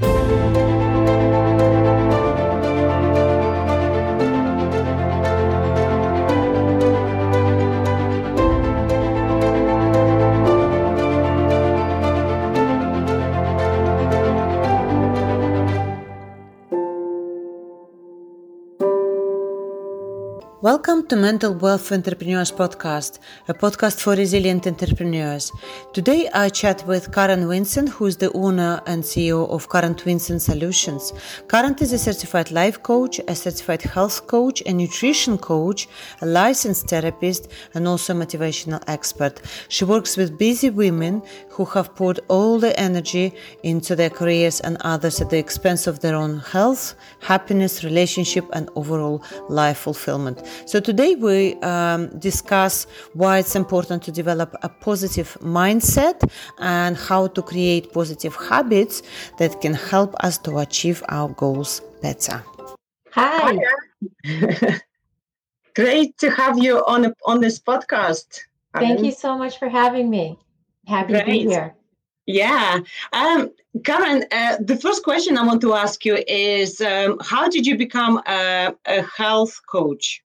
Música Welcome to Mental Wealth Entrepreneurs Podcast, a podcast for resilient entrepreneurs. Today I chat with Karen Vincent, who is the owner and CEO of Karen Vincent Solutions. Karen is a certified life coach, a certified health coach, a nutrition coach, a licensed therapist, and also a motivational expert. She works with busy women who have poured all the energy into their careers and others at the expense of their own health, happiness, relationship, and overall life fulfillment. So today we um, discuss why it's important to develop a positive mindset and how to create positive habits that can help us to achieve our goals better. Hi. Great to have you on on this podcast. Thank you so much for having me. Happy Great. to be here. Yeah. Um, Karen, uh, the first question I want to ask you is um, how did you become a, a health coach?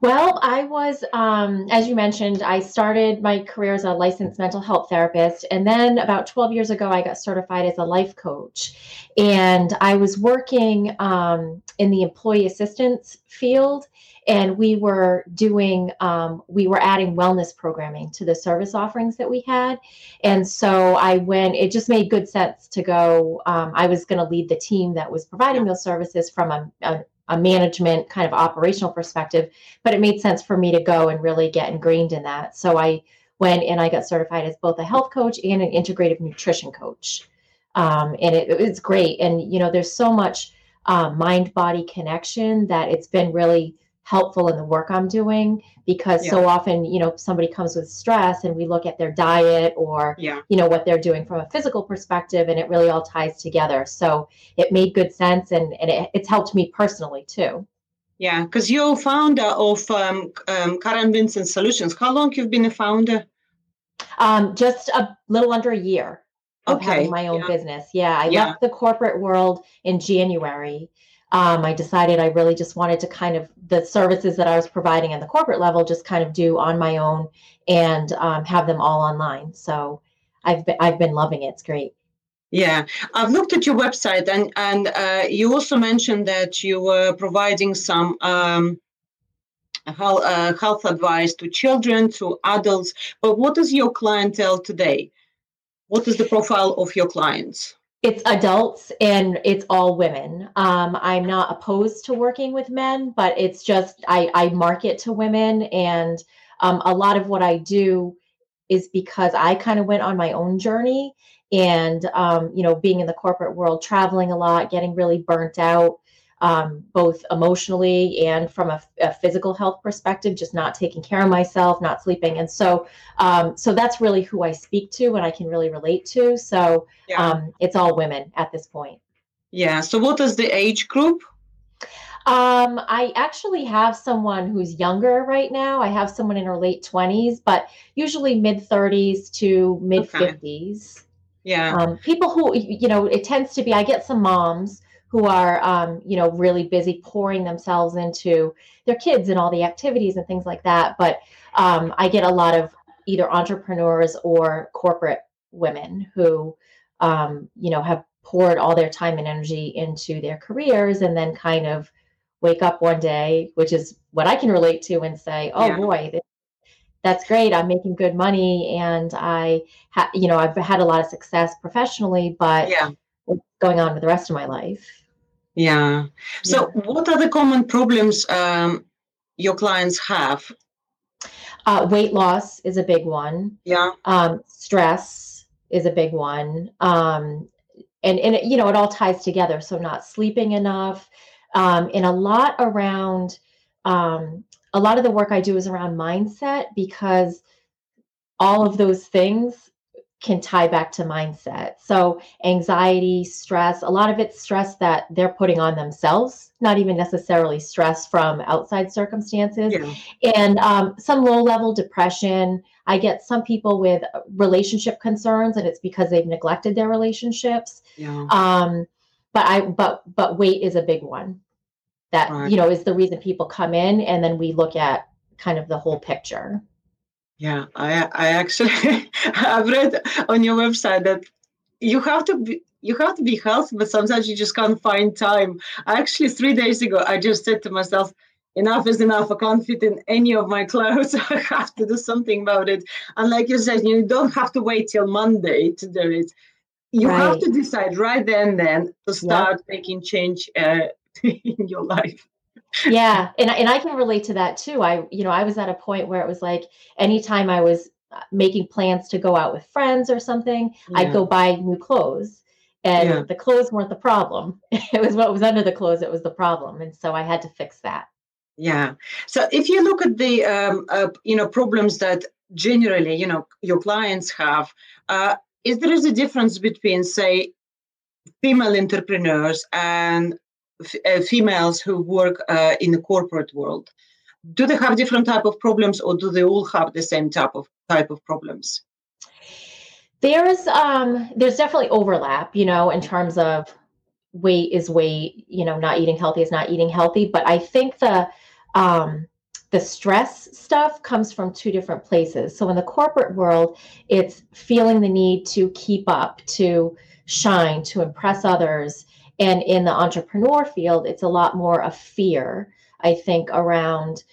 Well, I was, um, as you mentioned, I started my career as a licensed mental health therapist. And then about 12 years ago, I got certified as a life coach. And I was working um, in the employee assistance field. And we were doing, um, we were adding wellness programming to the service offerings that we had. And so I went, it just made good sense to go. Um, I was going to lead the team that was providing those services from a, a a management kind of operational perspective, but it made sense for me to go and really get ingrained in that. So I went and I got certified as both a health coach and an integrative nutrition coach. Um, and it, it's great. And, you know, there's so much uh, mind body connection that it's been really helpful in the work I'm doing because yeah. so often, you know, somebody comes with stress and we look at their diet or, yeah. you know, what they're doing from a physical perspective and it really all ties together. So it made good sense and, and it, it's helped me personally too. Yeah, because you're founder of um, um, Karen Vincent Solutions. How long you've been a founder? Um, just a little under a year of okay. having my own yeah. business. Yeah, I yeah. left the corporate world in January um, I decided I really just wanted to kind of the services that I was providing at the corporate level just kind of do on my own and um, have them all online. So I've been, I've been loving it. It's great. Yeah, I've looked at your website and and uh, you also mentioned that you were providing some um, health, uh, health advice to children, to adults. But what is your clientele today? What is the profile of your clients? It's adults and it's all women. Um, I'm not opposed to working with men, but it's just I, I market to women, and um, a lot of what I do is because I kind of went on my own journey, and um, you know, being in the corporate world, traveling a lot, getting really burnt out um, both emotionally and from a, a, physical health perspective, just not taking care of myself, not sleeping. And so, um, so that's really who I speak to and I can really relate to. So yeah. um, it's all women at this point. Yeah. So what is the age group? Um, I actually have someone who's younger right now. I have someone in her late 20s, but usually mid 30s to mid 50s. Okay. Yeah. Um, people who, you know, it tends to be, I get some moms who are um, you know really busy pouring themselves into their kids and all the activities and things like that. But um, i get a lot of either entrepreneurs or corporate women who um, you know have poured all their time and energy into their careers and then kind of wake up one day which is what i can relate to and say oh yeah. boy that's great i'm making good money and i ha- you know i've had a lot of success professionally but yeah. what's going on with the rest of my life yeah. So, yeah. what are the common problems um, your clients have? Uh, weight loss is a big one. Yeah. Um, stress is a big one. Um, and and it, you know it all ties together. So not sleeping enough, um, and a lot around. Um, a lot of the work I do is around mindset because all of those things can tie back to mindset. So, anxiety, stress, a lot of it's stress that they're putting on themselves, not even necessarily stress from outside circumstances. Yeah. And um, some low level depression. I get some people with relationship concerns, and it's because they've neglected their relationships. Yeah. Um, but I, but, but weight is a big one. That right. you know is the reason people come in, and then we look at kind of the whole picture. Yeah, I I actually I've read on your website that you have to be you have to be healthy, but sometimes you just can't find time. Actually, three days ago, I just said to myself, enough is enough. I can't fit in any of my clothes. I have to do something about it. And like you said, you don't have to wait till Monday to do it. You right. have to decide right then then to start yep. making change uh, in your life yeah and, and i can relate to that too i you know i was at a point where it was like anytime i was uh, making plans to go out with friends or something yeah. i'd go buy new clothes and yeah. the clothes weren't the problem it was what was under the clothes that was the problem and so i had to fix that yeah so if you look at the um, uh, you know problems that generally you know your clients have uh, is there is a difference between say female entrepreneurs and uh, females who work uh, in the corporate world. Do they have different type of problems or do they all have the same type of type of problems? There's um there's definitely overlap you know in terms of weight is weight you know not eating healthy is not eating healthy. But i think the um the stress stuff comes from two different places. So in the corporate world it's feeling the need to keep up to shine to impress others and in the entrepreneur field, it's a lot more of fear, I think, around,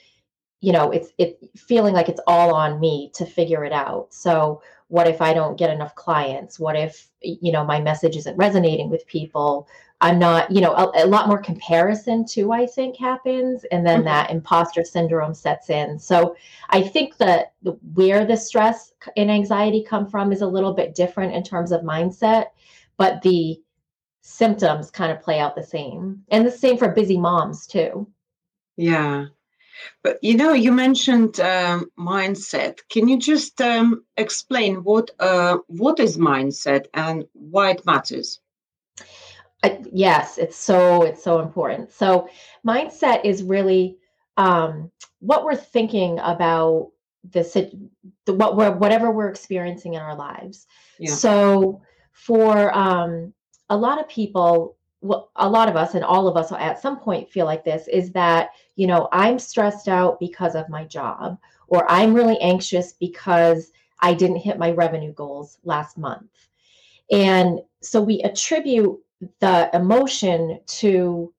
you know, it's it feeling like it's all on me to figure it out. So what if I don't get enough clients? What if, you know, my message isn't resonating with people? I'm not, you know, a, a lot more comparison too, I think happens. And then mm-hmm. that imposter syndrome sets in. So I think that the, where the stress and anxiety come from is a little bit different in terms of mindset, but the symptoms kind of play out the same. And the same for busy moms, too. Yeah. But you know, you mentioned um, mindset. Can you just um, explain what uh, what is mindset and why it matters? Uh, yes, it's so it's so important. So, mindset is really um, what we're thinking about the, the what we're whatever we're experiencing in our lives. Yeah. So, for um, a lot of people well, a lot of us and all of us at some point feel like this is that you know i'm stressed out because of my job or i'm really anxious because i didn't hit my revenue goals last month. And so we attribute the emotion to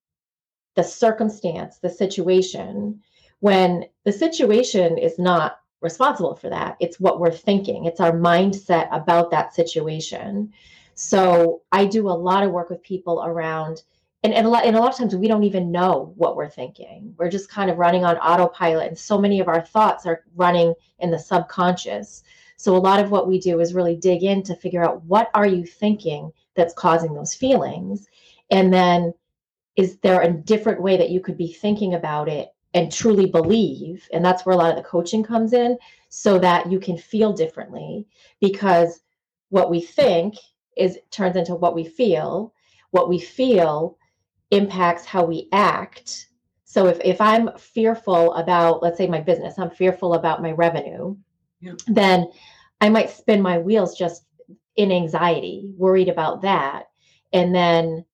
the circumstance the situation when the situation is not responsible for that. It's what we're thinking. It's our mindset about that situation so I do a lot of work with people around, and, and, a lot, and a lot of times we don't even know what we're thinking. We're just kind of running on autopilot. And so many of our thoughts are running in the subconscious. So a lot of what we do is really dig in to figure out what are you thinking that's causing those feelings? And then is there a different way that you could be thinking about it and truly believe? And that's where a lot of the coaching comes in so that you can feel differently because what we think is turns into what we feel. What we feel impacts how we act. So if, if i'm fearful about let's say my business i'm fearful about my revenue yeah. then i might spin my wheels just in anxiety worried about that. And then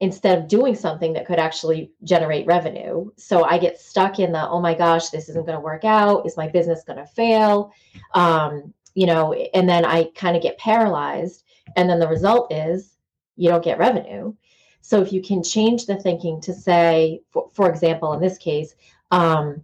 instead of doing something that could actually generate revenue so i get stuck in the oh my gosh this isn't going to work out. Is my business going to fail? Um, you know and then i kind of get paralyzed and then the result is you don't get revenue. So if you can change the thinking to say, for, for example, in this case, um,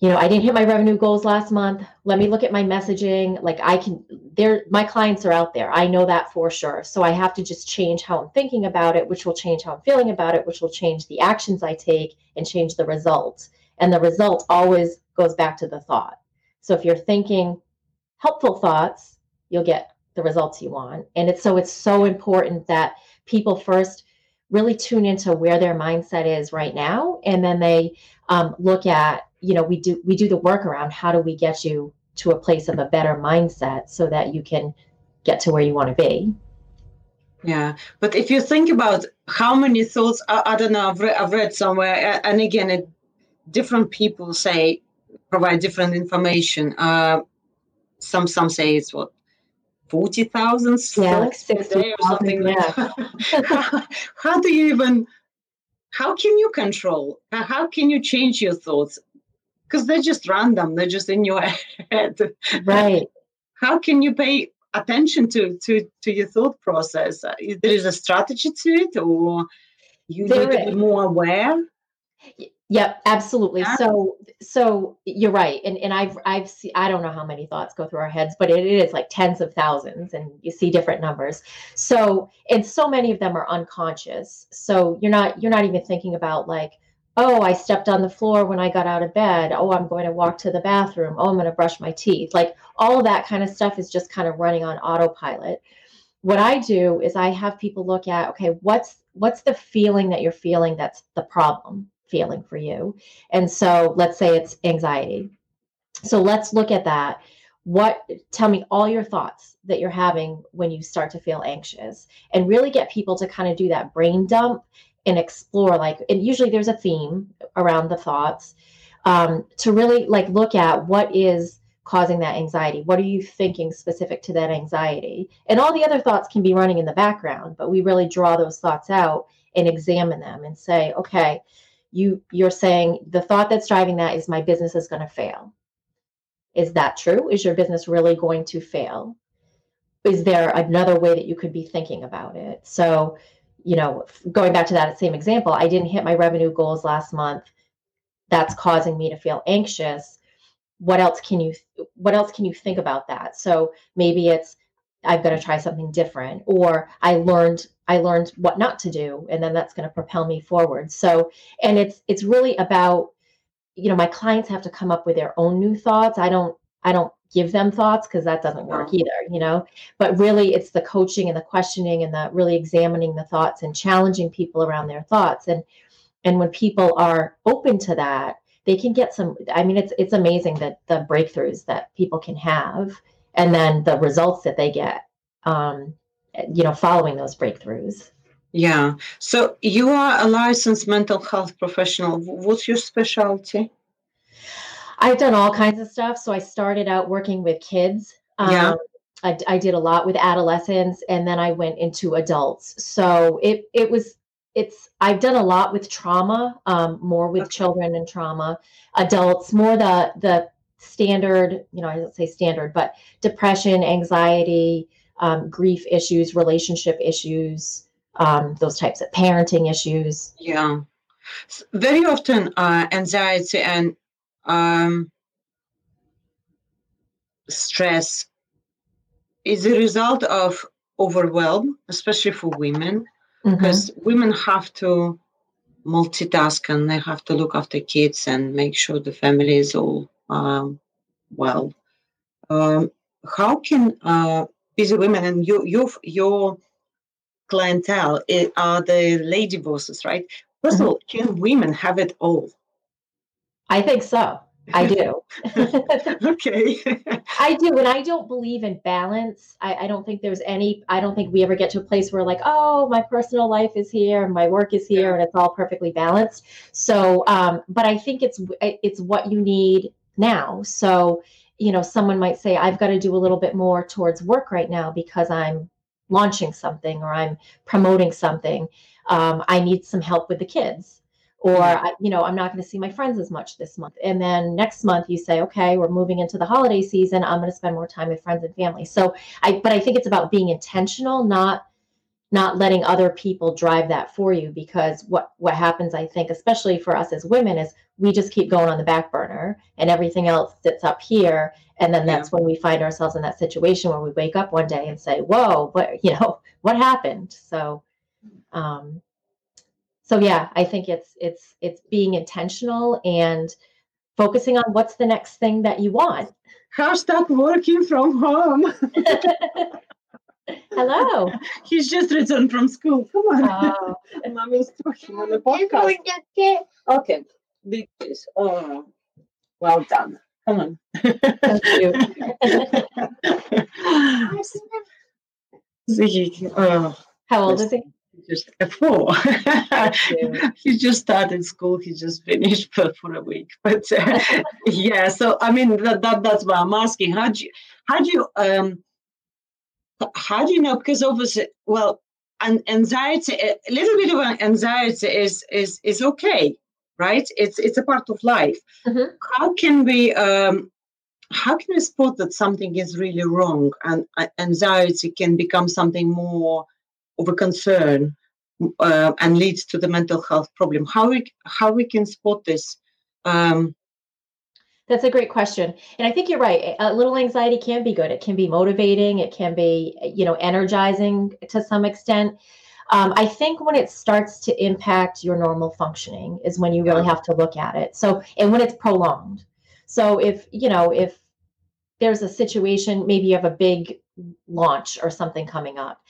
you know, I didn't hit my revenue goals last month. Let me look at my messaging. Like I can, there, my clients are out there. I know that for sure. So I have to just change how I'm thinking about it, which will change how I'm feeling about it, which will change the actions I take and change the result. And the result always goes back to the thought. So if you're thinking helpful thoughts, you'll get the results you want. And it's so it's so important that people first really tune into where their mindset is right now, and then they um, look at you know we do we do the work around how do we get you to a place of a better mindset so that you can get to where you want to be. Yeah, but if you think about how many thoughts, I, I don't know, I've, re- I've read somewhere, and again, it, different people say provide different information. Uh, some some say it's what forty thousand yeah, like 60, or something. Yeah. how, how do you even? How can you control? How can you change your thoughts? Because they're just random. They're just in your head. Right. How can you pay attention to to to your thought process? Uh, there is a strategy to it, or you there need to be more aware. Yep, absolutely. So so you're right. And and I've I've seen I don't know how many thoughts go through our heads, but it, it is like tens of thousands and you see different numbers. So and so many of them are unconscious. So you're not you're not even thinking about like, oh, I stepped on the floor when I got out of bed. Oh, I'm going to walk to the bathroom. Oh, I'm going to brush my teeth. Like all that kind of stuff is just kind of running on autopilot. What I do is I have people look at, okay, what's what's the feeling that you're feeling that's the problem? Feeling for you. And so let's say it's anxiety. So let's look at that. What tell me all your thoughts that you're having when you start to feel anxious and really get people to kind of do that brain dump and explore like and usually there's a theme around the thoughts um, to really like look at what is causing that anxiety what are you thinking specific to that anxiety and all the other thoughts can be running in the background but we really draw those thoughts out and examine them and say okay you you're saying the thought that's driving that is my business is going to fail. Is that true? Is your business really going to fail? Is there another way that you could be thinking about it? So you know going back to that same example i didn't hit my revenue goals last month. That's causing me to feel anxious. What else can you what else can you think about that? So maybe it's i've got to try something different or i learned I learned what not to do, and then that's going to propel me forward. So, and it's it's really about, you know, my clients have to come up with their own new thoughts. I don't I don't give them thoughts because that doesn't work either, you know. But really, it's the coaching and the questioning and the really examining the thoughts and challenging people around their thoughts. And and when people are open to that, they can get some. I mean, it's it's amazing that the breakthroughs that people can have, and then the results that they get. Um, you know, following those breakthroughs. Yeah. So you are a licensed mental health professional. What's your specialty? I've done all kinds of stuff. So I started out working with kids. Yeah. Um, I, I, did a lot with adolescents, and then I went into adults. So it it was it's I've done a lot with trauma, um, more with okay. children and trauma, adults, more the the standard, you know, I don't say standard, but depression, anxiety, um, grief issues, relationship issues, um, those types of parenting issues. Yeah. Very often, uh, anxiety and um, stress is a result of overwhelm, especially for women, mm-hmm. because women have to multitask and they have to look after kids and make sure the family is all well. Um, how can uh, busy women and your your your clientele are the lady bosses, right? 1st mm-hmm. of all, can women have it all? I think so. I do. okay. I do. And I don't believe in balance. I, I, don't think there's any, I don't think we ever get to a place where like, oh, my personal life is here and my work is here and it's all perfectly balanced. So, um, but I think it's, it's what you need now. So you know, someone might say, I've got to do a little bit more towards work right now because I'm launching something or I'm promoting something. Um, I need some help with the kids. Or, I, you know, I'm not going to see my friends as much this month. And then next month you say, okay, we're moving into the holiday season. I'm going to spend more time with friends and family. So I, but I think it's about being intentional, not not letting other people drive that for you because what what happens i think especially for us as women is we just keep going on the back burner and everything else sits up here. And then that's yeah. when we find ourselves in that situation where we wake up one day and say whoa what you know what happened? So um so yeah i think it's it's it's being intentional and focusing on what's the next thing that you want. How's that working from home hello he's just returned from school come on oh. and mommy's talking on the podcast okay big kiss. Oh, well done. Come on. Thank oh, How old is he? Just a four. he just started school. He just finished for, for a week. But uh, yeah, so I mean that, that that's why I'm asking. How do you how do you um how do you know? Because obviously, well, and anxiety, a little bit of anxiety is is is okay, right? It's it's a part of life. Mm-hmm. How can we um, how can we spot that something is really wrong and uh, anxiety can become something more of a concern uh, and leads to the mental health problem? How we how we can spot this? Um, that's a great question. And I think you're right. A little anxiety can be good. It can be motivating. It can be, you know, energizing to some extent. Um, I think when it starts to impact your normal functioning is when you really have to look at it. So, and when it's prolonged. So, if, you know, if there's a situation, maybe you have a big launch or something coming up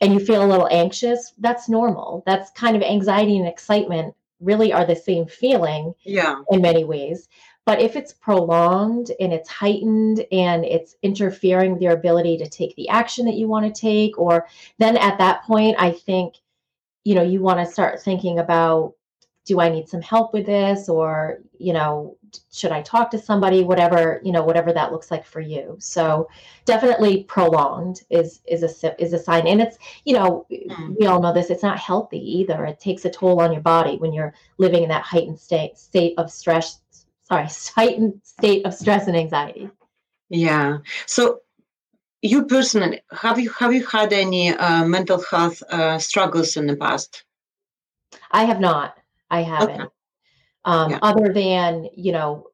and you feel a little anxious, that's normal. That's kind of anxiety and excitement really are the same feeling yeah in many ways but if it's prolonged and it's heightened and it's interfering with your ability to take the action that you want to take, or then at that point, I think, you know, you want to start thinking about do I need some help with this? Or, you know, should I talk to somebody? Whatever, you know, whatever that looks like for you. So definitely prolonged is is a is a sign. And it's, you know, mm. we all know this, it's not healthy either. It takes a toll on your body when you're living in that heightened state state of stress sorry, heightened state of stress and anxiety. Yeah. So you personally have you have you had any uh, mental health uh, struggles in the past? I have not. I haven't. Okay. Um, yeah. Other than you know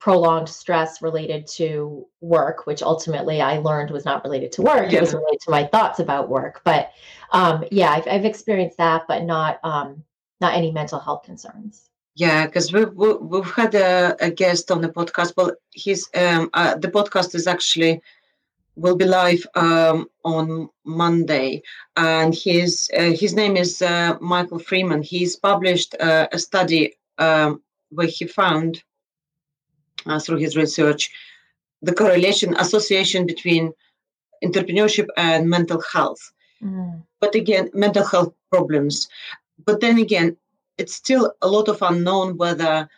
prolonged stress related to work, which ultimately I learned was not related to work. Yeah. It was related to my thoughts about work. But um, yeah, I've, I've, experienced that, but not um, not any mental health concerns. Yeah, because we've, we've had a, a, guest on the podcast. Well, his um, uh, the podcast is actually will be live um, on Monday, and his uh, his name is uh, Michael Freeman. He's published uh, a study um, where he found uh, through his research the correlation association between entrepreneurship and mental health. Mm. But again, mental health problems. But then again, it's still a lot of unknown whether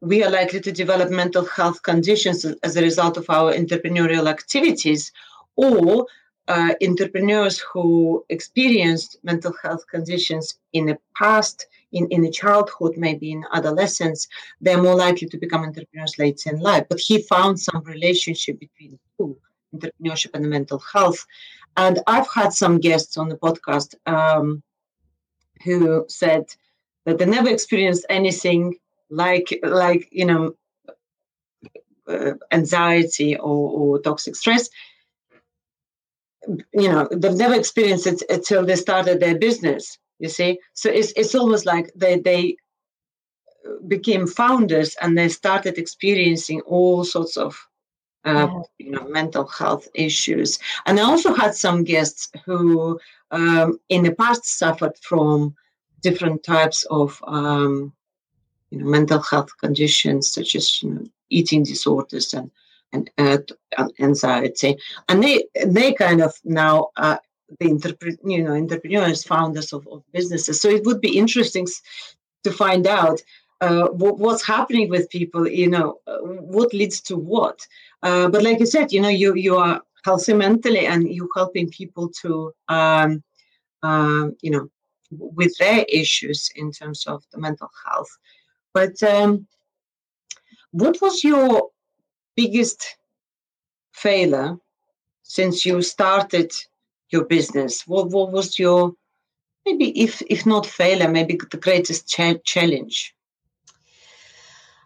we are likely to develop mental health conditions as a result of our entrepreneurial activities or uh, entrepreneurs who experienced mental health conditions in the past in, in the childhood maybe in adolescence they're more likely to become entrepreneurs later in life. But he found some relationship between two entrepreneurship and mental health. And i've had some guests on the podcast um, who said they never experienced anything like like you know uh, anxiety or, or toxic stress. You know they've never experienced it until they started their business you see? So it's, it's almost like they they became founders and they started experiencing all sorts of uh, yeah. you know mental health issues. And i also had some guests who um, in the past suffered from different types of um, you know, mental health conditions such as you know, eating disorders and and uh, anxiety, and they they kind of now uh, the interpret you know entrepreneurs, founders of, of businesses. So it would be interesting to find out uh, what's happening with people. You know, uh, what leads to what. Uh, but like I said, you know, you you are healthy mentally, and you're helping people to um, uh, you know with their issues in terms of the mental health. But um, what was your biggest failure since you started your business? What, what was your maybe if if not failure, maybe the greatest cha- challenge?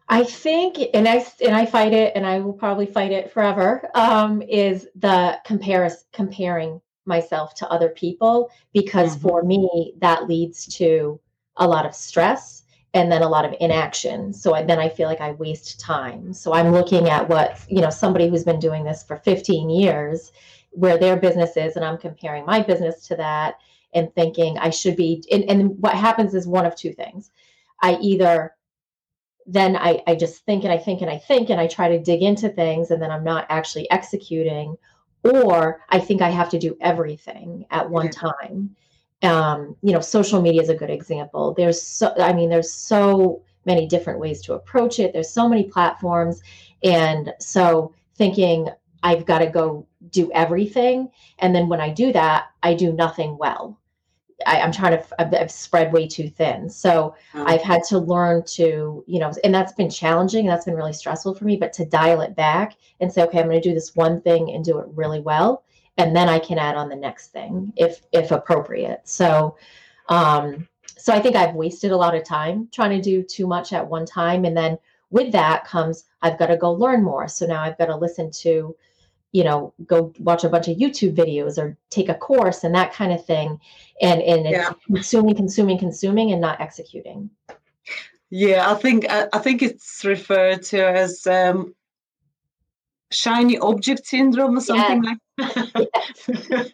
I think, and I and I fight it, and I will probably fight it forever. Um, is the compares comparing myself to other people because mm-hmm. for me that leads to a lot of stress and then a lot of inaction. So I, then i feel like i waste time. So i'm looking at what you know somebody who's been doing this for 15 years where their business is and i'm comparing my business to that and thinking i should be and, and what happens is one of two things. I either then I, I just think and I think and I think and I try to dig into things and then I'm not actually executing, or I think I have to do everything at one yeah. time. Um, you know, social media is a good example. There's so, I mean, there's so many different ways to approach it. There's so many platforms. And so thinking I've got to go do everything. And then when I do that, I do nothing well. I, am trying to, I've, I've, spread way too thin. So mm-hmm. I've had to learn to, you know, and that's been challenging. And that's been really stressful for me, but to dial it back and say, okay, I'm going to do this one thing and do it really well. And then I can add on the next thing if, if appropriate. So, um, so I think I've wasted a lot of time trying to do too much at one time. And then with that comes, I've got to go learn more. So now I've got to listen to, you know go watch a bunch of youtube videos or take a course and that kind of thing and and yeah. consuming consuming consuming and not executing yeah i think i think it's referred to as um, shiny object syndrome or something yes. like that yes.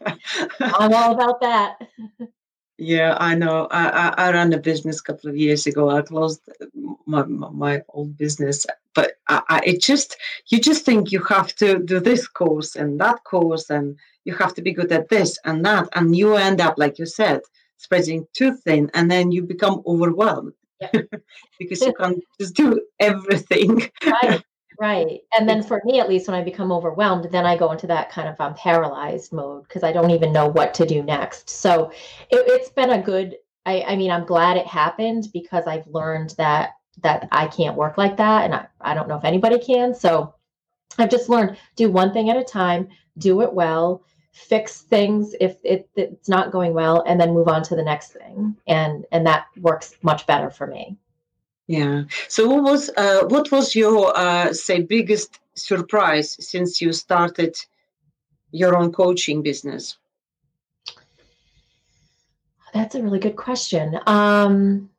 i'm all about that yeah, I know. I, I, I, ran a business a couple of years ago. I closed my my old business, but I, I, it just you just think you have to do this course and that course, and you have to be good at this and that, and you end up like you said, spreading too thin, and then you become overwhelmed yeah. because you can't just do everything. Right. Right. And then for me, at least, when I become overwhelmed, then I go into that kind of um, paralyzed mode because I don't even know what to do next. So it, has been a good, I, I mean, I'm glad it happened because I've learned that that I can't work like that. And I, I don't know if anybody can. So I've just learned do one thing at a time, do it well, fix things if it, it's not going well, and then move on to the next thing. And and that works much better for me. Yeah. So what was uh, what was your uh, say biggest surprise since you started your own coaching business? That's a really good question. Um,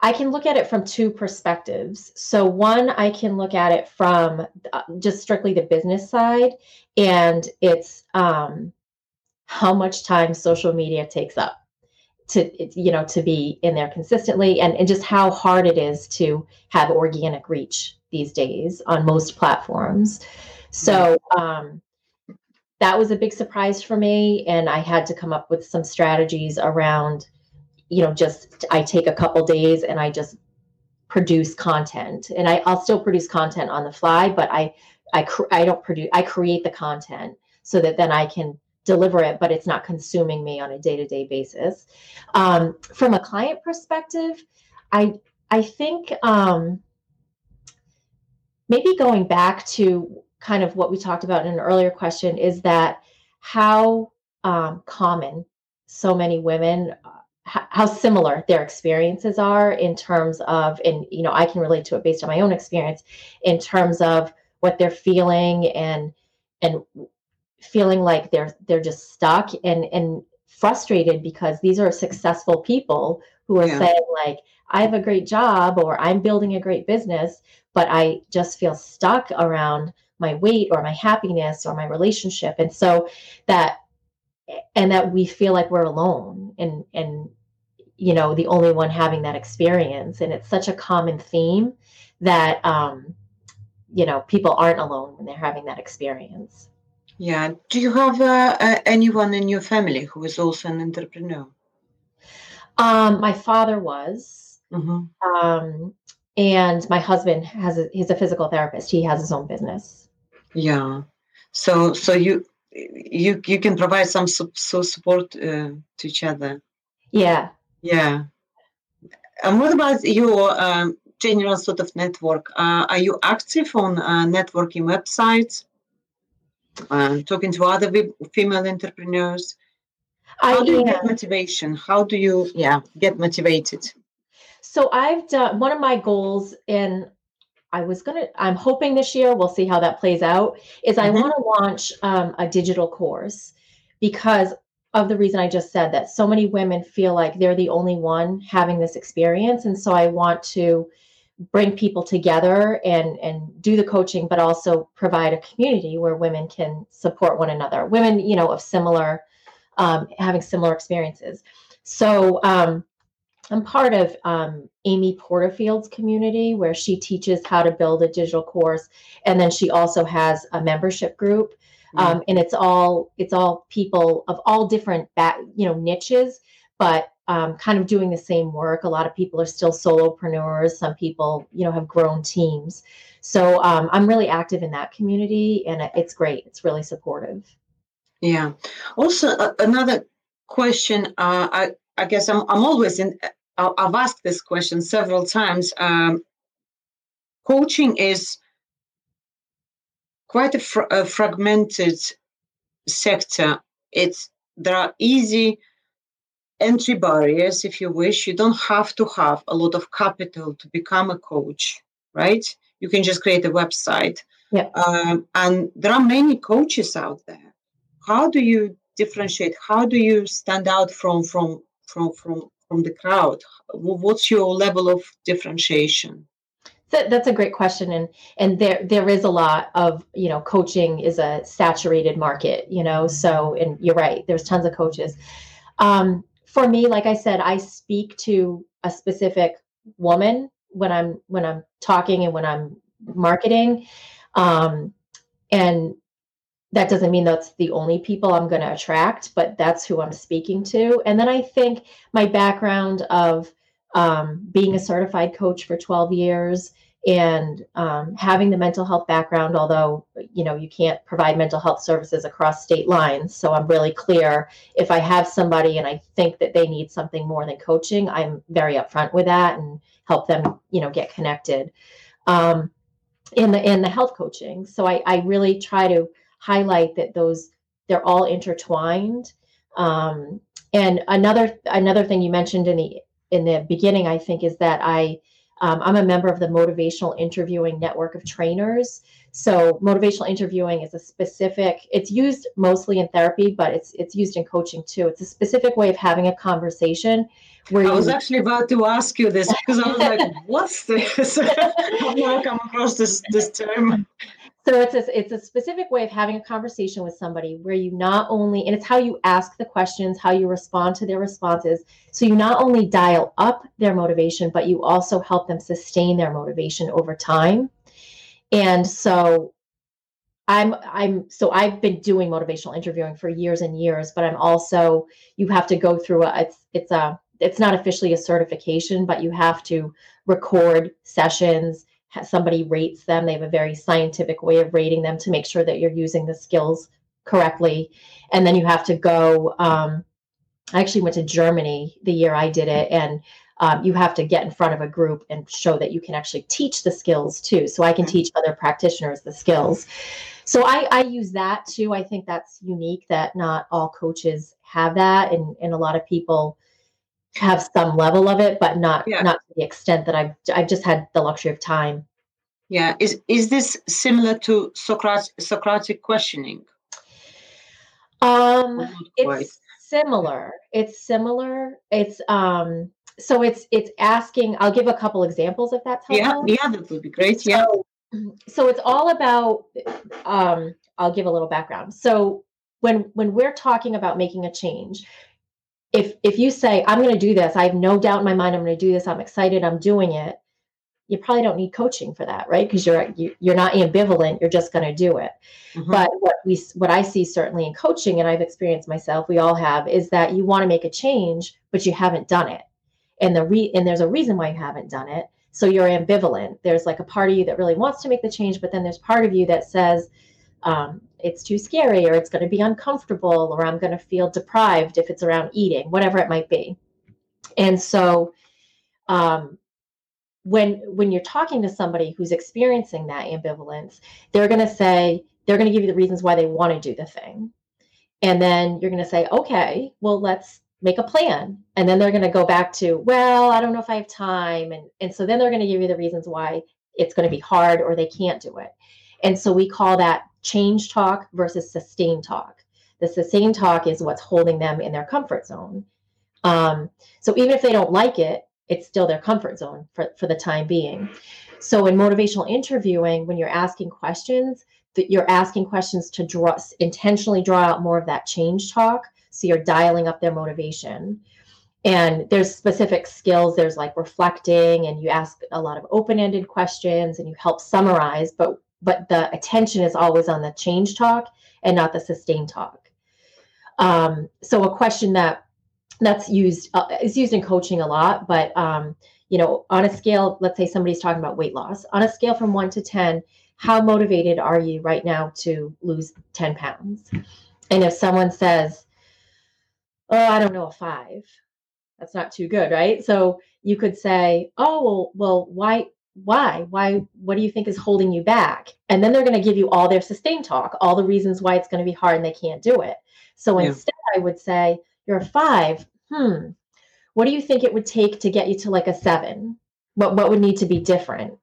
I can look at it from two perspectives. So, one, I can look at it from uh, just strictly the business side, and it's um, how much time social media takes up to you know to be in there consistently and, and just how hard it is to have organic reach these days on most platforms. So um, that was a big surprise for me and i had to come up with some strategies around you know just i take a couple days and i just produce content. And I, i'll still produce content on the fly but i i i don't produce i create the content so that then i can deliver it, but it's not consuming me on a day to day basis. Um, from a client perspective, I I think um, maybe going back to kind of what we talked about in an earlier question is that how um, common so many women how similar their experiences are in terms of and you know i can relate to it based on my own experience in terms of what they're feeling and and feeling like they're they're just stuck and and frustrated because these are successful people who are yeah. saying like I have a great job or I'm building a great business but I just feel stuck around my weight or my happiness or my relationship. And so that and that we feel like we're alone and and you know the only one having that experience. And it's such a common theme that um you know people aren't alone when they're having that experience yeah. Do you have uh, uh, anyone in your family who is also an entrepreneur? Um, my father was, mm-hmm. um, and my husband has. A, he's a physical therapist. He has his own business. Yeah. So, so you you you can provide some su- support uh, to each other. Yeah. Yeah. And what about your um, general sort of network? Uh, are you active on uh, networking websites? Uh, talking to other female entrepreneurs. How I, do you get motivation? How do you, yeah, get motivated? So I've done one of my goals in I was gonna. I'm hoping this year we'll see how that plays out. Is mm-hmm. I want to launch um, a digital course because of the reason I just said that so many women feel like they're the only one having this experience, and so I want to bring people together and and do the coaching but also provide a community where women can support one another. Women you know of similar um, having similar experiences. So um, I'm part of um, Amy Porterfield's community where she teaches how to build a digital course, and then she also has a membership group, mm-hmm. um, and it's all it's all people of all different back, you know niches, but um, kind of doing the same work. A lot of people are still solopreneurs. Some people, you know, have grown teams. So um, I'm really active in that community, and it's great. It's really supportive. Yeah. Also, uh, another question. Uh, I I guess I'm I'm always in I've asked this question several times. Um, coaching is quite a, fr- a, fragmented sector. It's there are easy entry barriers, if you wish. You don't have to have a lot of capital to become a coach, right? You can just create a website. Yeah. Um, and there are many coaches out there. How do you differentiate? How do you stand out from from from from from the crowd? What's your level of differentiation? that's a great question, and and there there is a lot of you know coaching is a saturated market, you know. So and you're right, there's tons of coaches. Um, for me, like I said, I speak to a specific woman when I'm when I'm talking and when I'm marketing, um, and that doesn't mean that's the only people I'm going to attract, but that's who I'm speaking to. And then I think my background of um, being a certified coach for 12 years and um, having the mental health background, although you know you can't provide mental health services across state lines, so I'm really clear if I have somebody and I think that they need something more than coaching, I'm very upfront with that and help them, you know, get connected. Um, in the in the health coaching, so I, I really try to highlight that those they're all intertwined. Um, and another another thing you mentioned in the in the beginning, I think, is that I um, I'm a member of the Motivational Interviewing Network of Trainers. So motivational interviewing is a specific. It's used mostly in therapy, but it's it's used in coaching too. It's a specific way of having a conversation. Where I was you, actually about to ask you this because I was like, "What's this?" I've never come across this this term. So it's a, it's a specific way of having a conversation with somebody where you not only, and it's how you ask the questions, how you respond to their responses. So you not only dial up their motivation, but you also help them sustain their motivation over time. And so I'm I'm so I've been doing motivational interviewing for years and years, but I'm also you have to go through a it's it's a it's not officially a certification, but you have to record sessions somebody rates them. They have a very scientific way of rating them to make sure that you're using the skills correctly. And then you have to go. Um, I actually went to Germany the year I did it, and um, you have to get in front of a group and show that you can actually teach the skills too. So I can mm-hmm. teach other practitioners the skills. So I, I use that too. I think that's unique that not all coaches have that, and and a lot of people have some level of it, but not yeah. not to the extent that I've I've just had the luxury of time. Yeah, is is this similar to Socratic Socratic questioning? Um, it's similar. It's similar. It's um, so it's it's asking. I'll give a couple examples if that's helpful. Yeah, yeah, that would be great. Yeah. So, so it's all about. Um, I'll give a little background. So when when we're talking about making a change if if you say i'm going to do this i have no doubt in my mind i'm going to do this i'm excited i'm doing it you probably don't need coaching for that right? Because you're you, are you are not ambivalent you're just going to do it. Mm-hmm. but what we what i see certainly in coaching and i've experienced myself we all have is that you want to make a change but you haven't done it. And the re and there's a reason why you haven't done it. So you're ambivalent. There's like a part of you that really wants to make the change but then there's part of you that says um, it's too scary or it's going to be uncomfortable or I'm going to feel deprived if it's around eating, whatever it might be. And so um, when when you're talking to somebody who's experiencing that ambivalence, they're going to say they're going to give you the reasons why they want to do the thing. And then you're going to say, "Okay, well let's make a plan." And then they're going to go back to, "Well, I don't know if I have time." And and so then they're going to give you the reasons why it's going to be hard or they can't do it. And so we call that change talk versus sustain talk. The sustain talk is what's holding them in their comfort zone. Um, so even if they don't like it, it's still their comfort zone for, for the time being. So in motivational interviewing, when you're asking questions, that you're asking questions to draw intentionally draw out more of that change talk. So you're dialing up their motivation. and there's specific skills there's like reflecting and you ask a lot of open-ended questions and you help summarize but but the attention is always on the change talk and not the sustain talk um, so a question that that's used uh, is used in coaching a lot but um, you know on a scale let's say somebody's talking about weight loss on a scale from 1 to 10 how motivated are you right now to lose 10 pounds and if someone says oh i don't know a 5 that's not too good, right? So you could say, "Oh, well, well, why why? Why what do you think is holding you back? And then they're going to give you all their sustain talk all the reasons why it's going to be hard and they can't do it. So yeah. instead i would say you're a five hmm what do you think it would take to get you to like a seven? What what would need to be different?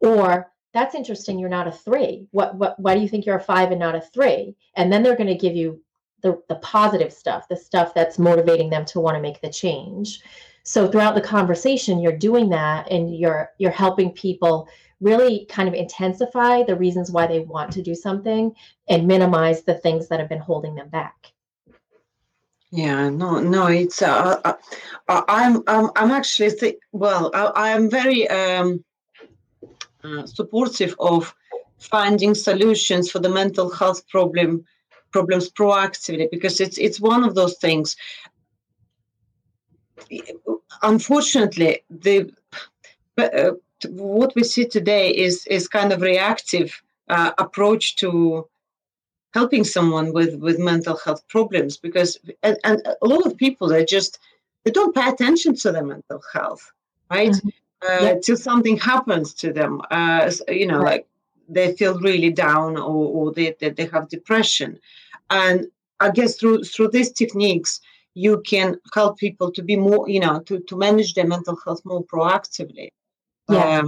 Or that's interesting you're not a three. What what why do you think you're a five and not a three? And then they're going to give you the, the positive stuff, the stuff that's motivating them to want to make the change. So throughout the conversation, you're doing that and you're you're helping people really kind of intensify the reasons why they want to do something and minimize the things that have been holding them back. Yeah, no, no, it's uh, uh, uh I'm I'm I'm actually th- well, I, am very um, uh, supportive of finding solutions for the mental health problem problems proactively because it's it's one of those things unfortunately the uh, what we see today is is kind of reactive uh, approach to helping someone with with mental health problems because and, and, a lot of people they just they don't pay attention to their mental health right mm-hmm. uh, yep. till something happens to them uh, you know right. like they feel really down or, or they, they, they have depression and i guess through through these techniques you can help people to be more you know to, to manage their mental health more proactively. Yeah.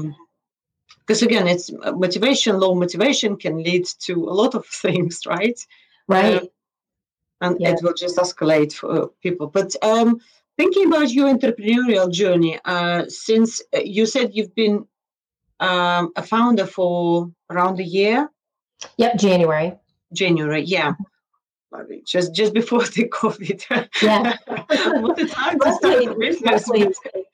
because um, again it's uh, motivation low motivation can lead to a lot of things right? Right. Uh, and yeah. it will just escalate for people. But um, thinking about your entrepreneurial journey uh, since uh, you said you've been um, a founder for around a year? Yep january. January yeah just just before the COVID. Yeah, what the time to start business.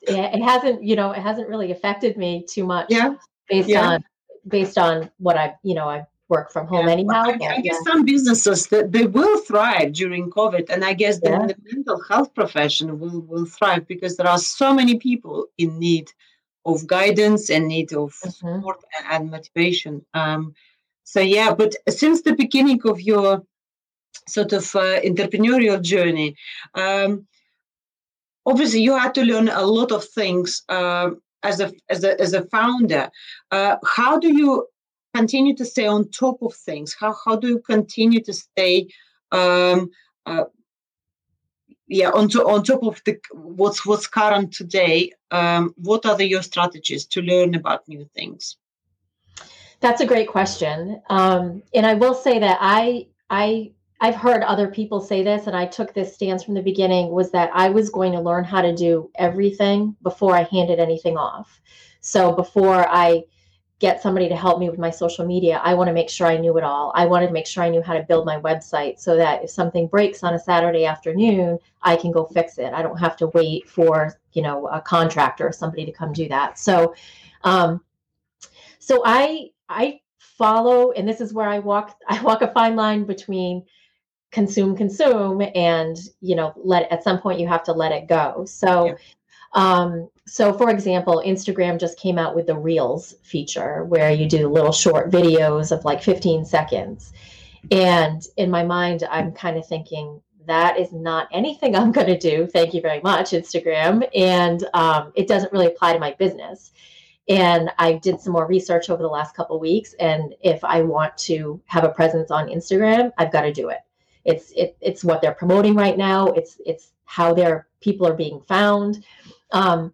Yeah, it hasn't you know it hasn't really affected me too much. Yeah, based yeah. on based on what I you know I work from home yeah. anyhow. I, I guess some businesses that they will thrive during COVID, and I guess the, the mental health profession will will thrive because there are so many people in need of guidance and need of mm-hmm. support and motivation. Um, so yeah, but since the beginning of your sort of uh, entrepreneurial journey. Um, obviously, you had to learn a lot of things uh, as a as a as a founder. Uh, how do you continue to stay on top of things? How how do you continue to stay? Um, uh, yeah, on, to, on top of the what's what's current today. Um, what are the, your strategies to learn about new things? That's a great question, um, and I will say that I I I've heard other people say this, and I took this stance from the beginning was that I was going to learn how to do everything before I handed anything off. So before I get somebody to help me with my social media, I want to make sure I knew it all. I wanted to make sure I knew how to build my website so that if something breaks on a Saturday afternoon, I can go fix it. I don't have to wait for, you know, a contractor or somebody to come do that. So um so I I follow and this is where I walk I walk a fine line between consume consume and you know let at some point you have to let it go. So yeah. um so for example instagram just came out with the reels feature where you do little short videos of like 15 seconds. And in my mind i'm kind of thinking that is not anything i'm going to do. Thank you very much instagram. And um, it doesn't really apply to my business. And i did some more research over the last couple weeks and if i want to have a presence on instagram i've got to do it it's it, it's what they're promoting right now. It's it's how their people are being found. Um,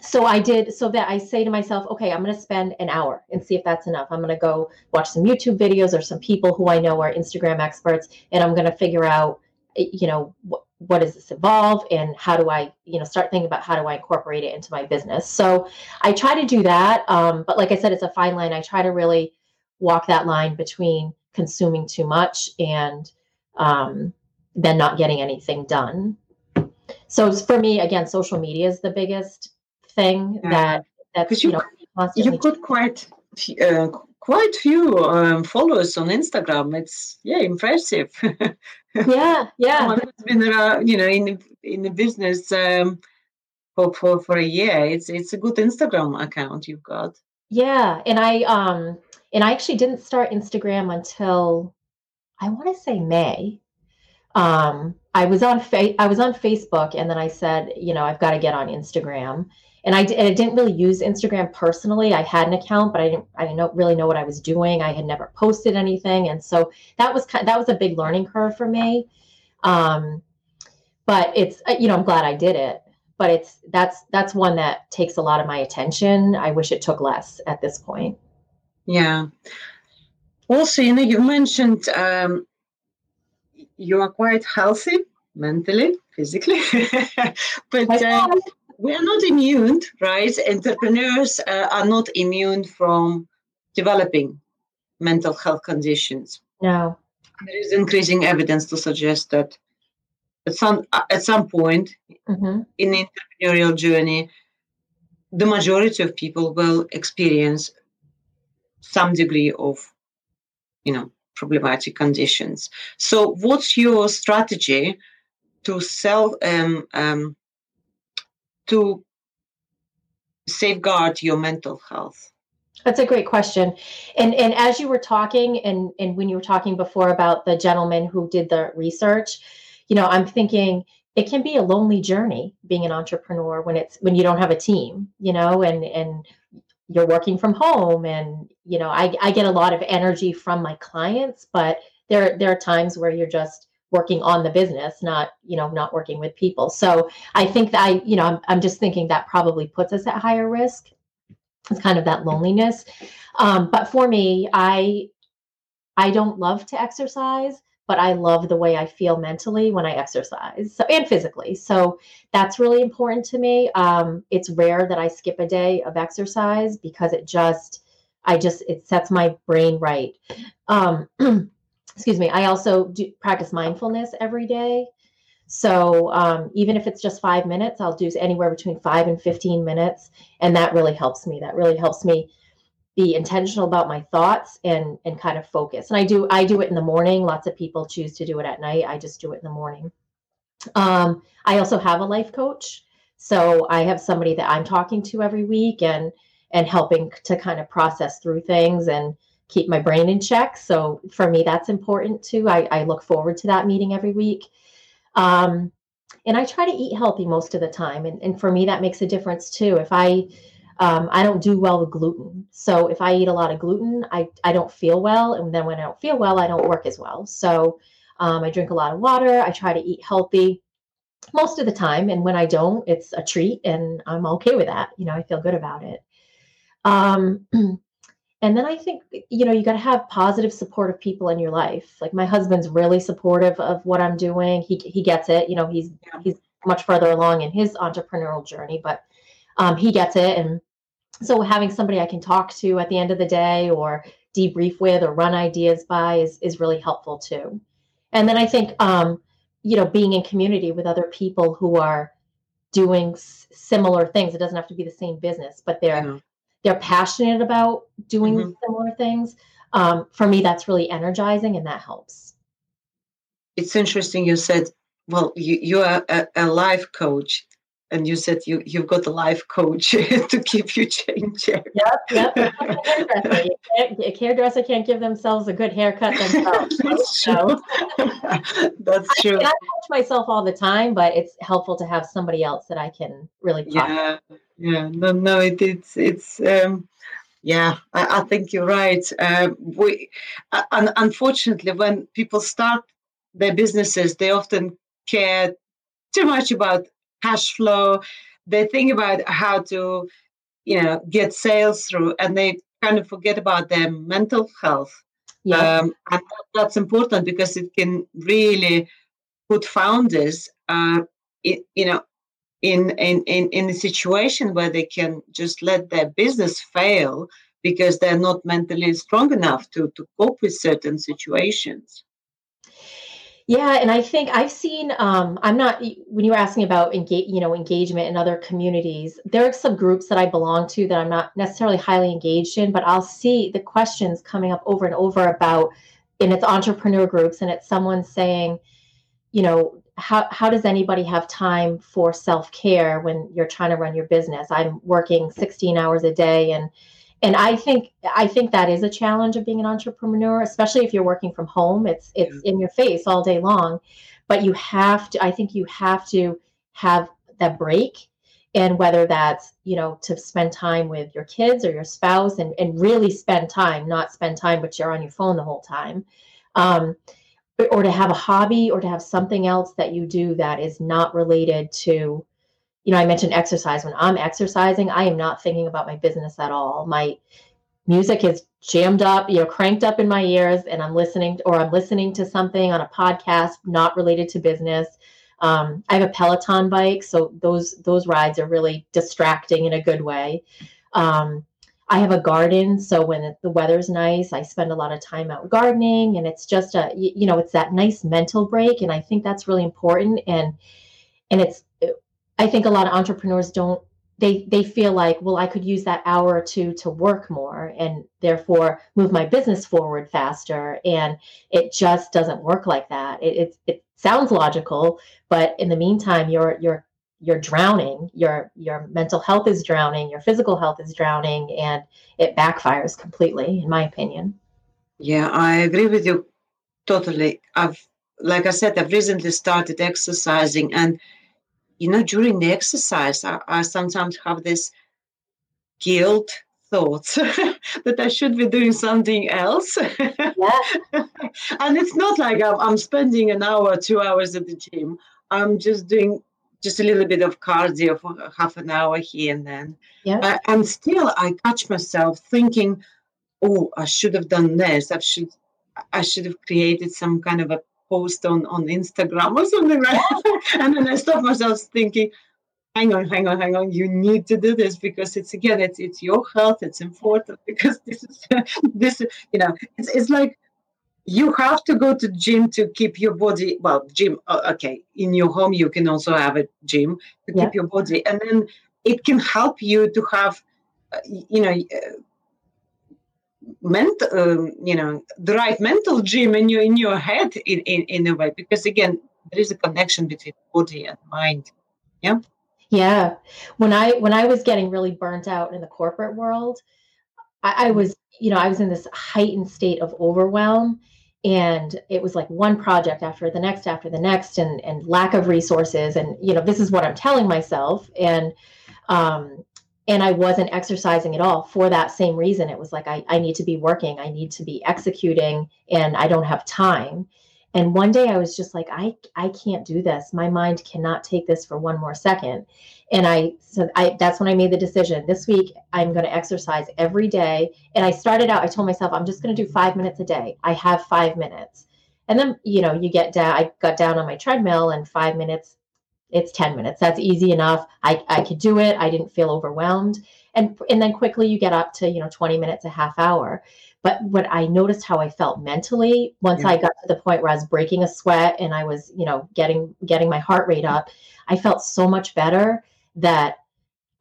so I did so that I say to myself, okay, I'm going to spend an hour and see if that's enough. I'm going to go watch some YouTube videos or some people who I know are Instagram experts, and I'm going to figure out, you know, what what does this involve and how do I, you know, start thinking about how do I incorporate it into my business. So I try to do that, um, but like I said, it's a fine line. I try to really walk that line between consuming too much and um, than not getting anything done. so for me, again, social media is the biggest thing yeah. that that's you, you know you've got quite uh, quite few um, followers on Instagram. It's yeah impressive. yeah, yeah. Someone has been around, you know, in in the business um, for, for for a year. It's it's a good Instagram account you've got. Yeah, and I um and I actually didn't start Instagram until I want to say May. Um, I was on fa- I was on Facebook, and then I said, you know, I've got to get on Instagram. And I, d- and I didn't really use Instagram personally. I had an account, but I didn't I didn't really know what I was doing. I had never posted anything, and so that was kind, that was a big learning curve for me. Um, but it's uh, you know I'm glad I did it. But it's that's that's one that takes a lot of my attention. I wish it took less at this point. Yeah. Also, you know, you mentioned um, you are quite healthy mentally, physically, but uh, we are not immune, right? Entrepreneurs uh, are not immune from developing mental health conditions. No. There is increasing evidence to suggest that at some at some point mm-hmm. in the entrepreneurial journey, the majority of people will experience some degree of, you know, problematic conditions. So, what's your strategy to self um, um, to safeguard your mental health? That's a great question. And and as you were talking and and when you were talking before about the gentleman who did the research, you know, I'm thinking it can be a lonely journey being an entrepreneur when it's when you don't have a team, you know, and and you're working from home and you know I, I get a lot of energy from my clients but there there are times where you're just working on the business not you know not working with people. So i think that i you know i'm, I'm just thinking that probably puts us at higher risk. It's kind of that loneliness. Um, but for me i i don't love to exercise but I love the way I feel mentally when I exercise so, and physically. So that's really important to me. Um, it's rare that I skip a day of exercise because it just, I just, it sets my brain right. Um, excuse me. I also do practice mindfulness every day. So um, even if it's just five minutes, I'll do anywhere between five and 15 minutes. And that really helps me. That really helps me be intentional about my thoughts and and kind of focus. And I do I do it in the morning. Lots of people choose to do it at night. I just do it in the morning. Um, I also have a life coach, so I have somebody that I'm talking to every week and and helping to kind of process through things and keep my brain in check. So for me, that's important too. I, I look forward to that meeting every week. Um, and I try to eat healthy most of the time. And, and for me, that makes a difference too. If I um, I don't do well with gluten. So if I eat a lot of gluten, I, I don't feel well. And then when I don't feel well, I don't work as well. So um, I drink a lot of water. I try to eat healthy most of the time. And when I don't, it's a treat and I'm okay with that. You know, I feel good about it. Um, and then I think, you know, you got to have positive, supportive people in your life. Like my husband's really supportive of what I'm doing. He, he gets it. You know, he's, he's much further along in his entrepreneurial journey, but um, he gets it. And so having somebody I can talk to at the end of the day or debrief with or run ideas by is is really helpful too. And then I think um, you know being in community with other people who are doing s- similar things. It doesn't have to be the same business, but they're they're passionate about doing mm-hmm. similar things. Um, for me, that's really energizing, and that helps. It's interesting. You said, "Well, you you are a, a life coach." And you said you you've got a life coach to keep you changing. Yep, yep. hairdresser. a hairdresser can't give themselves a good haircut themselves. That's true. That's I, true. I, coach myself all the time, but it's helpful to have somebody else that I can really talk. Yeah, to. yeah. No, no. It, it's it's. Um, yeah, I, I think you're right. Uh, we, uh, unfortunately, when people start their businesses, they often care too much about cash flow. They think about how to, you know, get sales through, and they kind of forget about their mental health. Yeah. Um, and that's important because it can really put founders, uh, it, you know, in, in in in a situation where they can just let their business fail because they're not mentally strong enough to to cope with certain situations. Yeah, and I think I've seen. Um, I'm not when you were asking about engage, you know, engagement in other communities. There are some groups that I belong to that I'm not necessarily highly engaged in, but I'll see the questions coming up over and over about, and it's entrepreneur groups, and it's someone saying, you know, how how does anybody have time for self care when you're trying to run your business? I'm working 16 hours a day and and i think i think that is a challenge of being an entrepreneur especially if you're working from home. It's it's yeah. in your face all day long. But you have to i think you have to have that break. And whether that's you know to spend time with your kids or your spouse and, and really spend time not spend time but you're on your phone the whole time. Um, or to have a hobby or to have something else that you do that is not related to you know, I mentioned exercise. When I'm exercising, I am not thinking about my business at all. My music is jammed up, you know, cranked up in my ears, and I'm listening, or I'm listening to something on a podcast not related to business. Um, I have a Peloton bike, so those those rides are really distracting in a good way. Um, I have a garden, so when the weather's nice, I spend a lot of time out gardening, and it's just a you know it's that nice mental break, and I think that's really important. And and it's I think a lot of entrepreneurs don't they they feel like well i could use that hour or two to work more and therefore move my business forward faster. And it just doesn't work like that. It, it, it sounds logical but in the meantime you're you're you're drowning. Your your mental health is drowning. Your physical health is drowning. And it backfires completely in my opinion. Yeah i agree with you totally. I've like i said i've recently started exercising and you know, during the exercise, I, I sometimes have this guilt thoughts that I should be doing something else. Yeah. and it's not like I'm, I'm, spending an hour, two hours at the gym. I'm just doing just a little bit of cardio for half an hour here and then. Yeah. Uh, and still, I catch myself thinking, "Oh, I should have done this. I should, I should have created some kind of a post on, on Instagram or something like that. and then I stop myself thinking, hang on, hang on, hang on, you need to do this because it's again, it's it's your health, it's important because this is this, you know, it's it's like you have to go to gym to keep your body well gym uh, okay in your home you can also have a gym to yeah. keep your body and then it can help you to have uh, you know uh, mental um, you know the right mental gym in your in your head in, in in a way because again there is a connection between body and mind yeah? Yeah. When i when i was getting really burnt out in the corporate world I, I was you know i was in this heightened state of overwhelm and it was like one project after the next after the next and and lack of resources and you know this is what i'm telling myself and um and I wasn't exercising at all for that same reason. It was like, I, I need to be working, I need to be executing, and I don't have time. And one day I was just like, I, I can't do this. My mind cannot take this for one more second. And I so I that's when I made the decision. This week I'm going to exercise every day. And I started out, I told myself, I'm just going to do five minutes a day. I have five minutes. And then, you know, you get down, I got down on my treadmill and five minutes it's 10 minutes. That's easy enough. I i could do it. I didn't feel overwhelmed. And and then quickly you get up to you know 20 minutes a half hour. But what i noticed how i felt mentally once yeah. i got to the point where i was breaking a sweat and i was you know getting getting my heart rate up i felt so much better that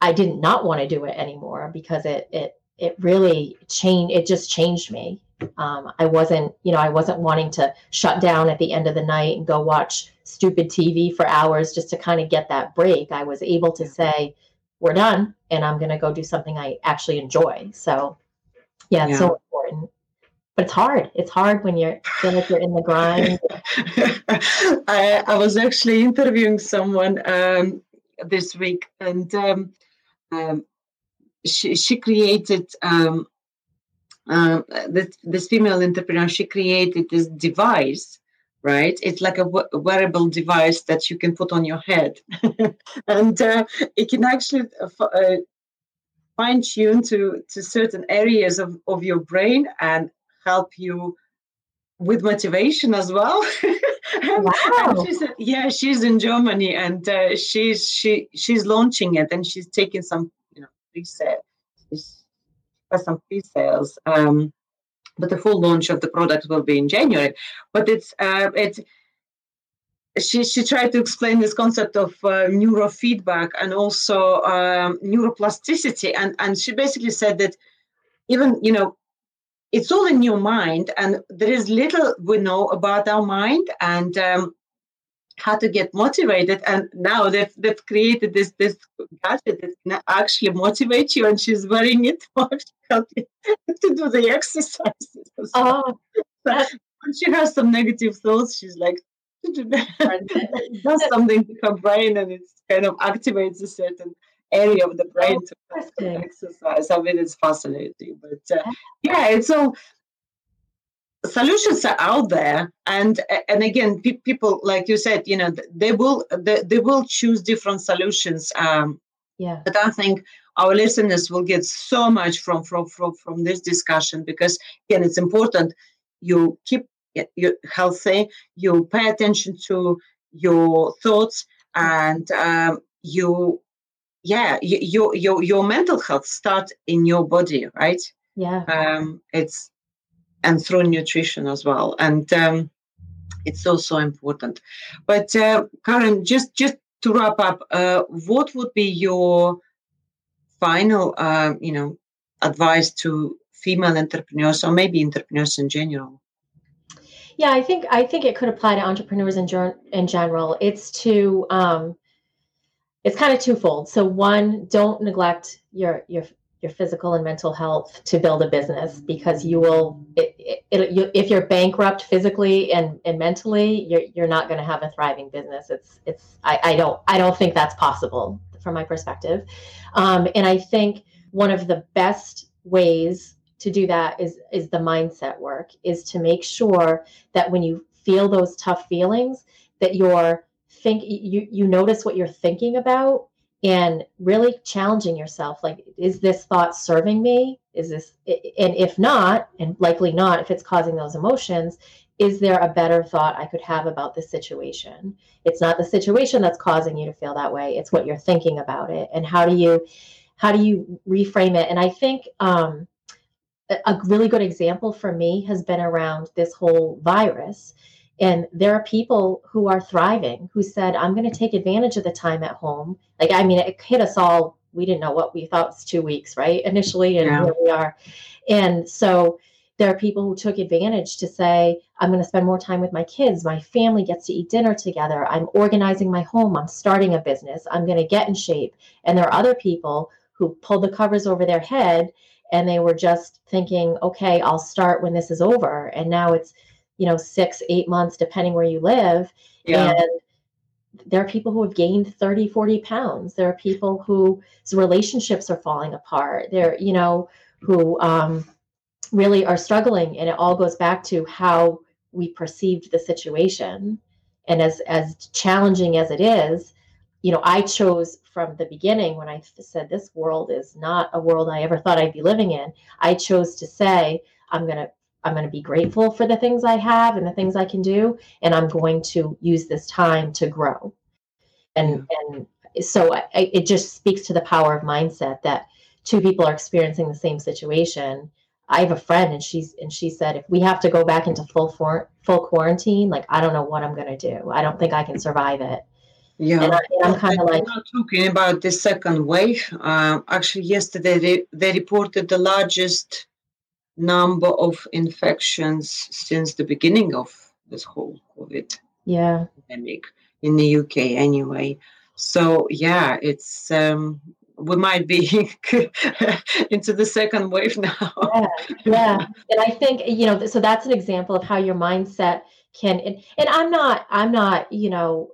i did not want to do it anymore because it it it really changed it just changed me um, i wasn't you know i wasn't wanting to shut down at the end of the night and go watch stupid tv for hours just to kind of get that break. I was able to say we're done and i'm going to go do something i actually enjoy. So yeah it's yeah. so important. But it's hard. It's hard when you're feel like you're in the grind. I, I was actually interviewing someone um, this week and um, um, she, she created um, uh, this, this female entrepreneur she created this device right? It's like a, w- wearable device that you can put on your head. And uh, it can actually uh, uh, fine tune to to certain areas of, of your brain and help you with motivation as well. Wow. she said, yeah she's in germany and uh, she's she she's launching it and she's taking some you know pre-sale some pre-sales. Um, but the full launch of the product will be in January. But it's uh, it's she she tried to explain this concept of uh, neurofeedback and also um, neuroplasticity, and and she basically said that even you know it's all in your mind, and there is little we know about our mind, and um, how to get motivated and now they've, they've created this this gadget that can actually motivate you and she's wearing it to help to do the exercises. Oh when she has some negative thoughts she's like does something to her brain and it kind of activates a certain area of the brain oh, to exercise. I mean it's fascinating but uh, yeah it's all solutions are out there and and again pe- people like you said you know they will they, they will choose different solutions um yeah. but i think our listeners will get so much from from from, from this discussion because again it's important you keep you healthy you pay attention to your thoughts and um, you yeah you, your your your mental health starts in your body right? Yeah. Um it's and through nutrition as well. And um, it's also important. But uh, Karen, just just to wrap up, uh, what would be your final, uh, you know, advice to female entrepreneurs or maybe entrepreneurs in general? Yeah, I think I think it could apply to entrepreneurs in, in general. It's to um, it's kind of twofold. So one, don't neglect your your your physical and mental health to build a business because you will it, it, it, you, if you're bankrupt physically and, and mentally you're, you're not going to have a thriving business. It's it's I, I don't i don't think that's possible from my perspective. Um, and i think one of the best ways to do that is is the mindset work is to make sure that when you feel those tough feelings that you're think you you notice what you're thinking about and really challenging yourself like is this thought serving me? Is this and if not and likely not if it's causing those emotions is there a better thought i could have about this situation? It's not the situation that's causing you to feel that way it's what you're thinking about it and how do you how do you reframe it? And i think um, a really good example for me has been around this whole virus and there are people who are thriving who said, I'm going to take advantage of the time at home. Like, I mean, it hit us all. We didn't know what we thought was two weeks, right? Initially, and yeah. here we are. And so there are people who took advantage to say, I'm going to spend more time with my kids. My family gets to eat dinner together. I'm organizing my home. I'm starting a business. I'm going to get in shape. And there are other people who pulled the covers over their head and they were just thinking, okay, I'll start when this is over. And now it's, you know, six, eight months, depending where you live. Yeah. And there are people who have gained 30, 40 pounds. There are people whose relationships are falling apart. There, you know, who um, really are struggling. And it all goes back to how we perceived the situation. And as as challenging as it is, you know, I chose from the beginning when I said this world is not a world I ever thought I'd be living in. I chose to say, I'm going to I'm going to be grateful for the things I have and the things I can do, and I'm going to use this time to grow. And and so I, it just speaks to the power of mindset that two people are experiencing the same situation. I have a friend, and she's and she said if we have to go back into full for, full quarantine, like I don't know what I'm going to do. I don't think I can survive it. Yeah, and, I, am kind of like talking about the second wave. Uh, actually, yesterday they, they reported the largest number of infections since the beginning of this whole COVID yeah. pandemic in the UK, anyway. So yeah, it's um, we might be into the second wave now. yeah, yeah, and I think you know, so that's an example of how your mindset can. And, and I'm not, I'm not, you know,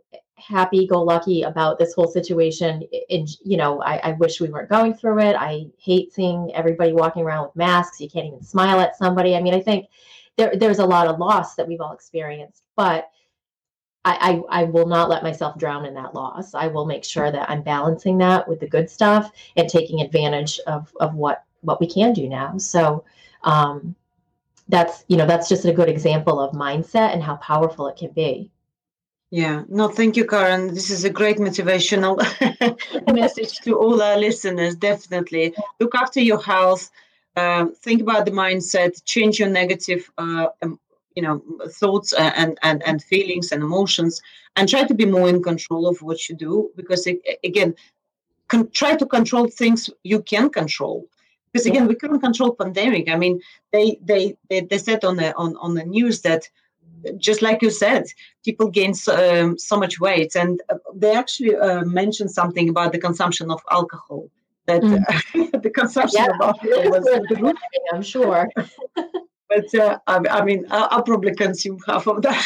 happy go lucky about this whole situation. And, you know, I, I, wish we weren't going through it. I hate seeing everybody walking around with masks. You can't even smile at somebody. I mean, I think there, there's a lot of loss that we've all experienced, but I, I, I will not let myself drown in that loss. I will make sure that I'm balancing that with the good stuff and taking advantage of, of what, what we can do now. So, um, that's, you know, that's just a good example of mindset and how powerful it can be. Yeah, no, thank you, Karen. This is a great motivational message to all our listeners. Definitely look after your health. Uh, think about the mindset. Change your negative, uh, um, you know thoughts and and and feelings and emotions and try to be more in control of what you do because it, again con- try to control things you can control because again we couldn't control pandemic i mean they they they, they said on the on, on the news that just like you said people gain so, um, so much weight and uh, they actually uh, mentioned something about the consumption of alcohol that mm. the consumption yeah, of alcohol was the roof. i'm sure but uh, I, I, mean I'll, I'll, probably consume half of that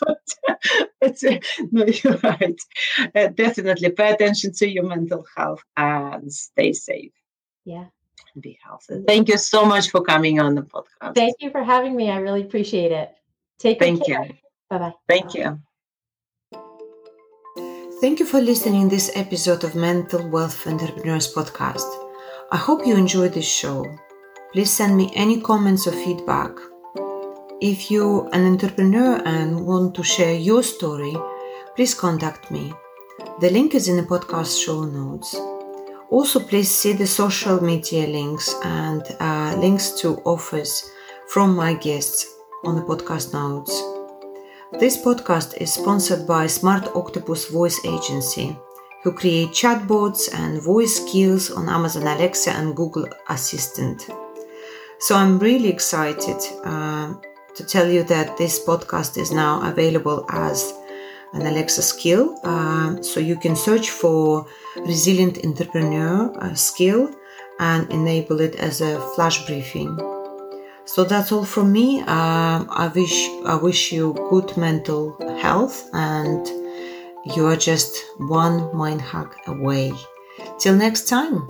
but it's uh, no you're right uh, definitely pay attention to your mental health and stay safe yeah be healthy. Thank you so much for coming on the podcast. Thank you for having me. I really appreciate it. Take Thank care. you. Bye bye. Thank you. Thank you for listening to this episode of Mental Wealth Entrepreneurs podcast. I hope you enjoyed this show. Please send me any comments or feedback. If you're an entrepreneur and want to share your story, please contact me. The link is in the podcast show notes. Also, please see the social media links and uh, links to offers from my guests on the podcast notes. This podcast is sponsored by Smart Octopus Voice Agency, who create chatbots and voice skills on Amazon Alexa and Google Assistant. So I'm really excited uh, to tell you that this podcast is now available as an Alexa skill. Uh, so you can search for resilient entrepreneur uh, skill and enable it as a flash briefing. So that's all from me. Um, I wish I wish you good mental health, and you are just one mind hack away. Till next time.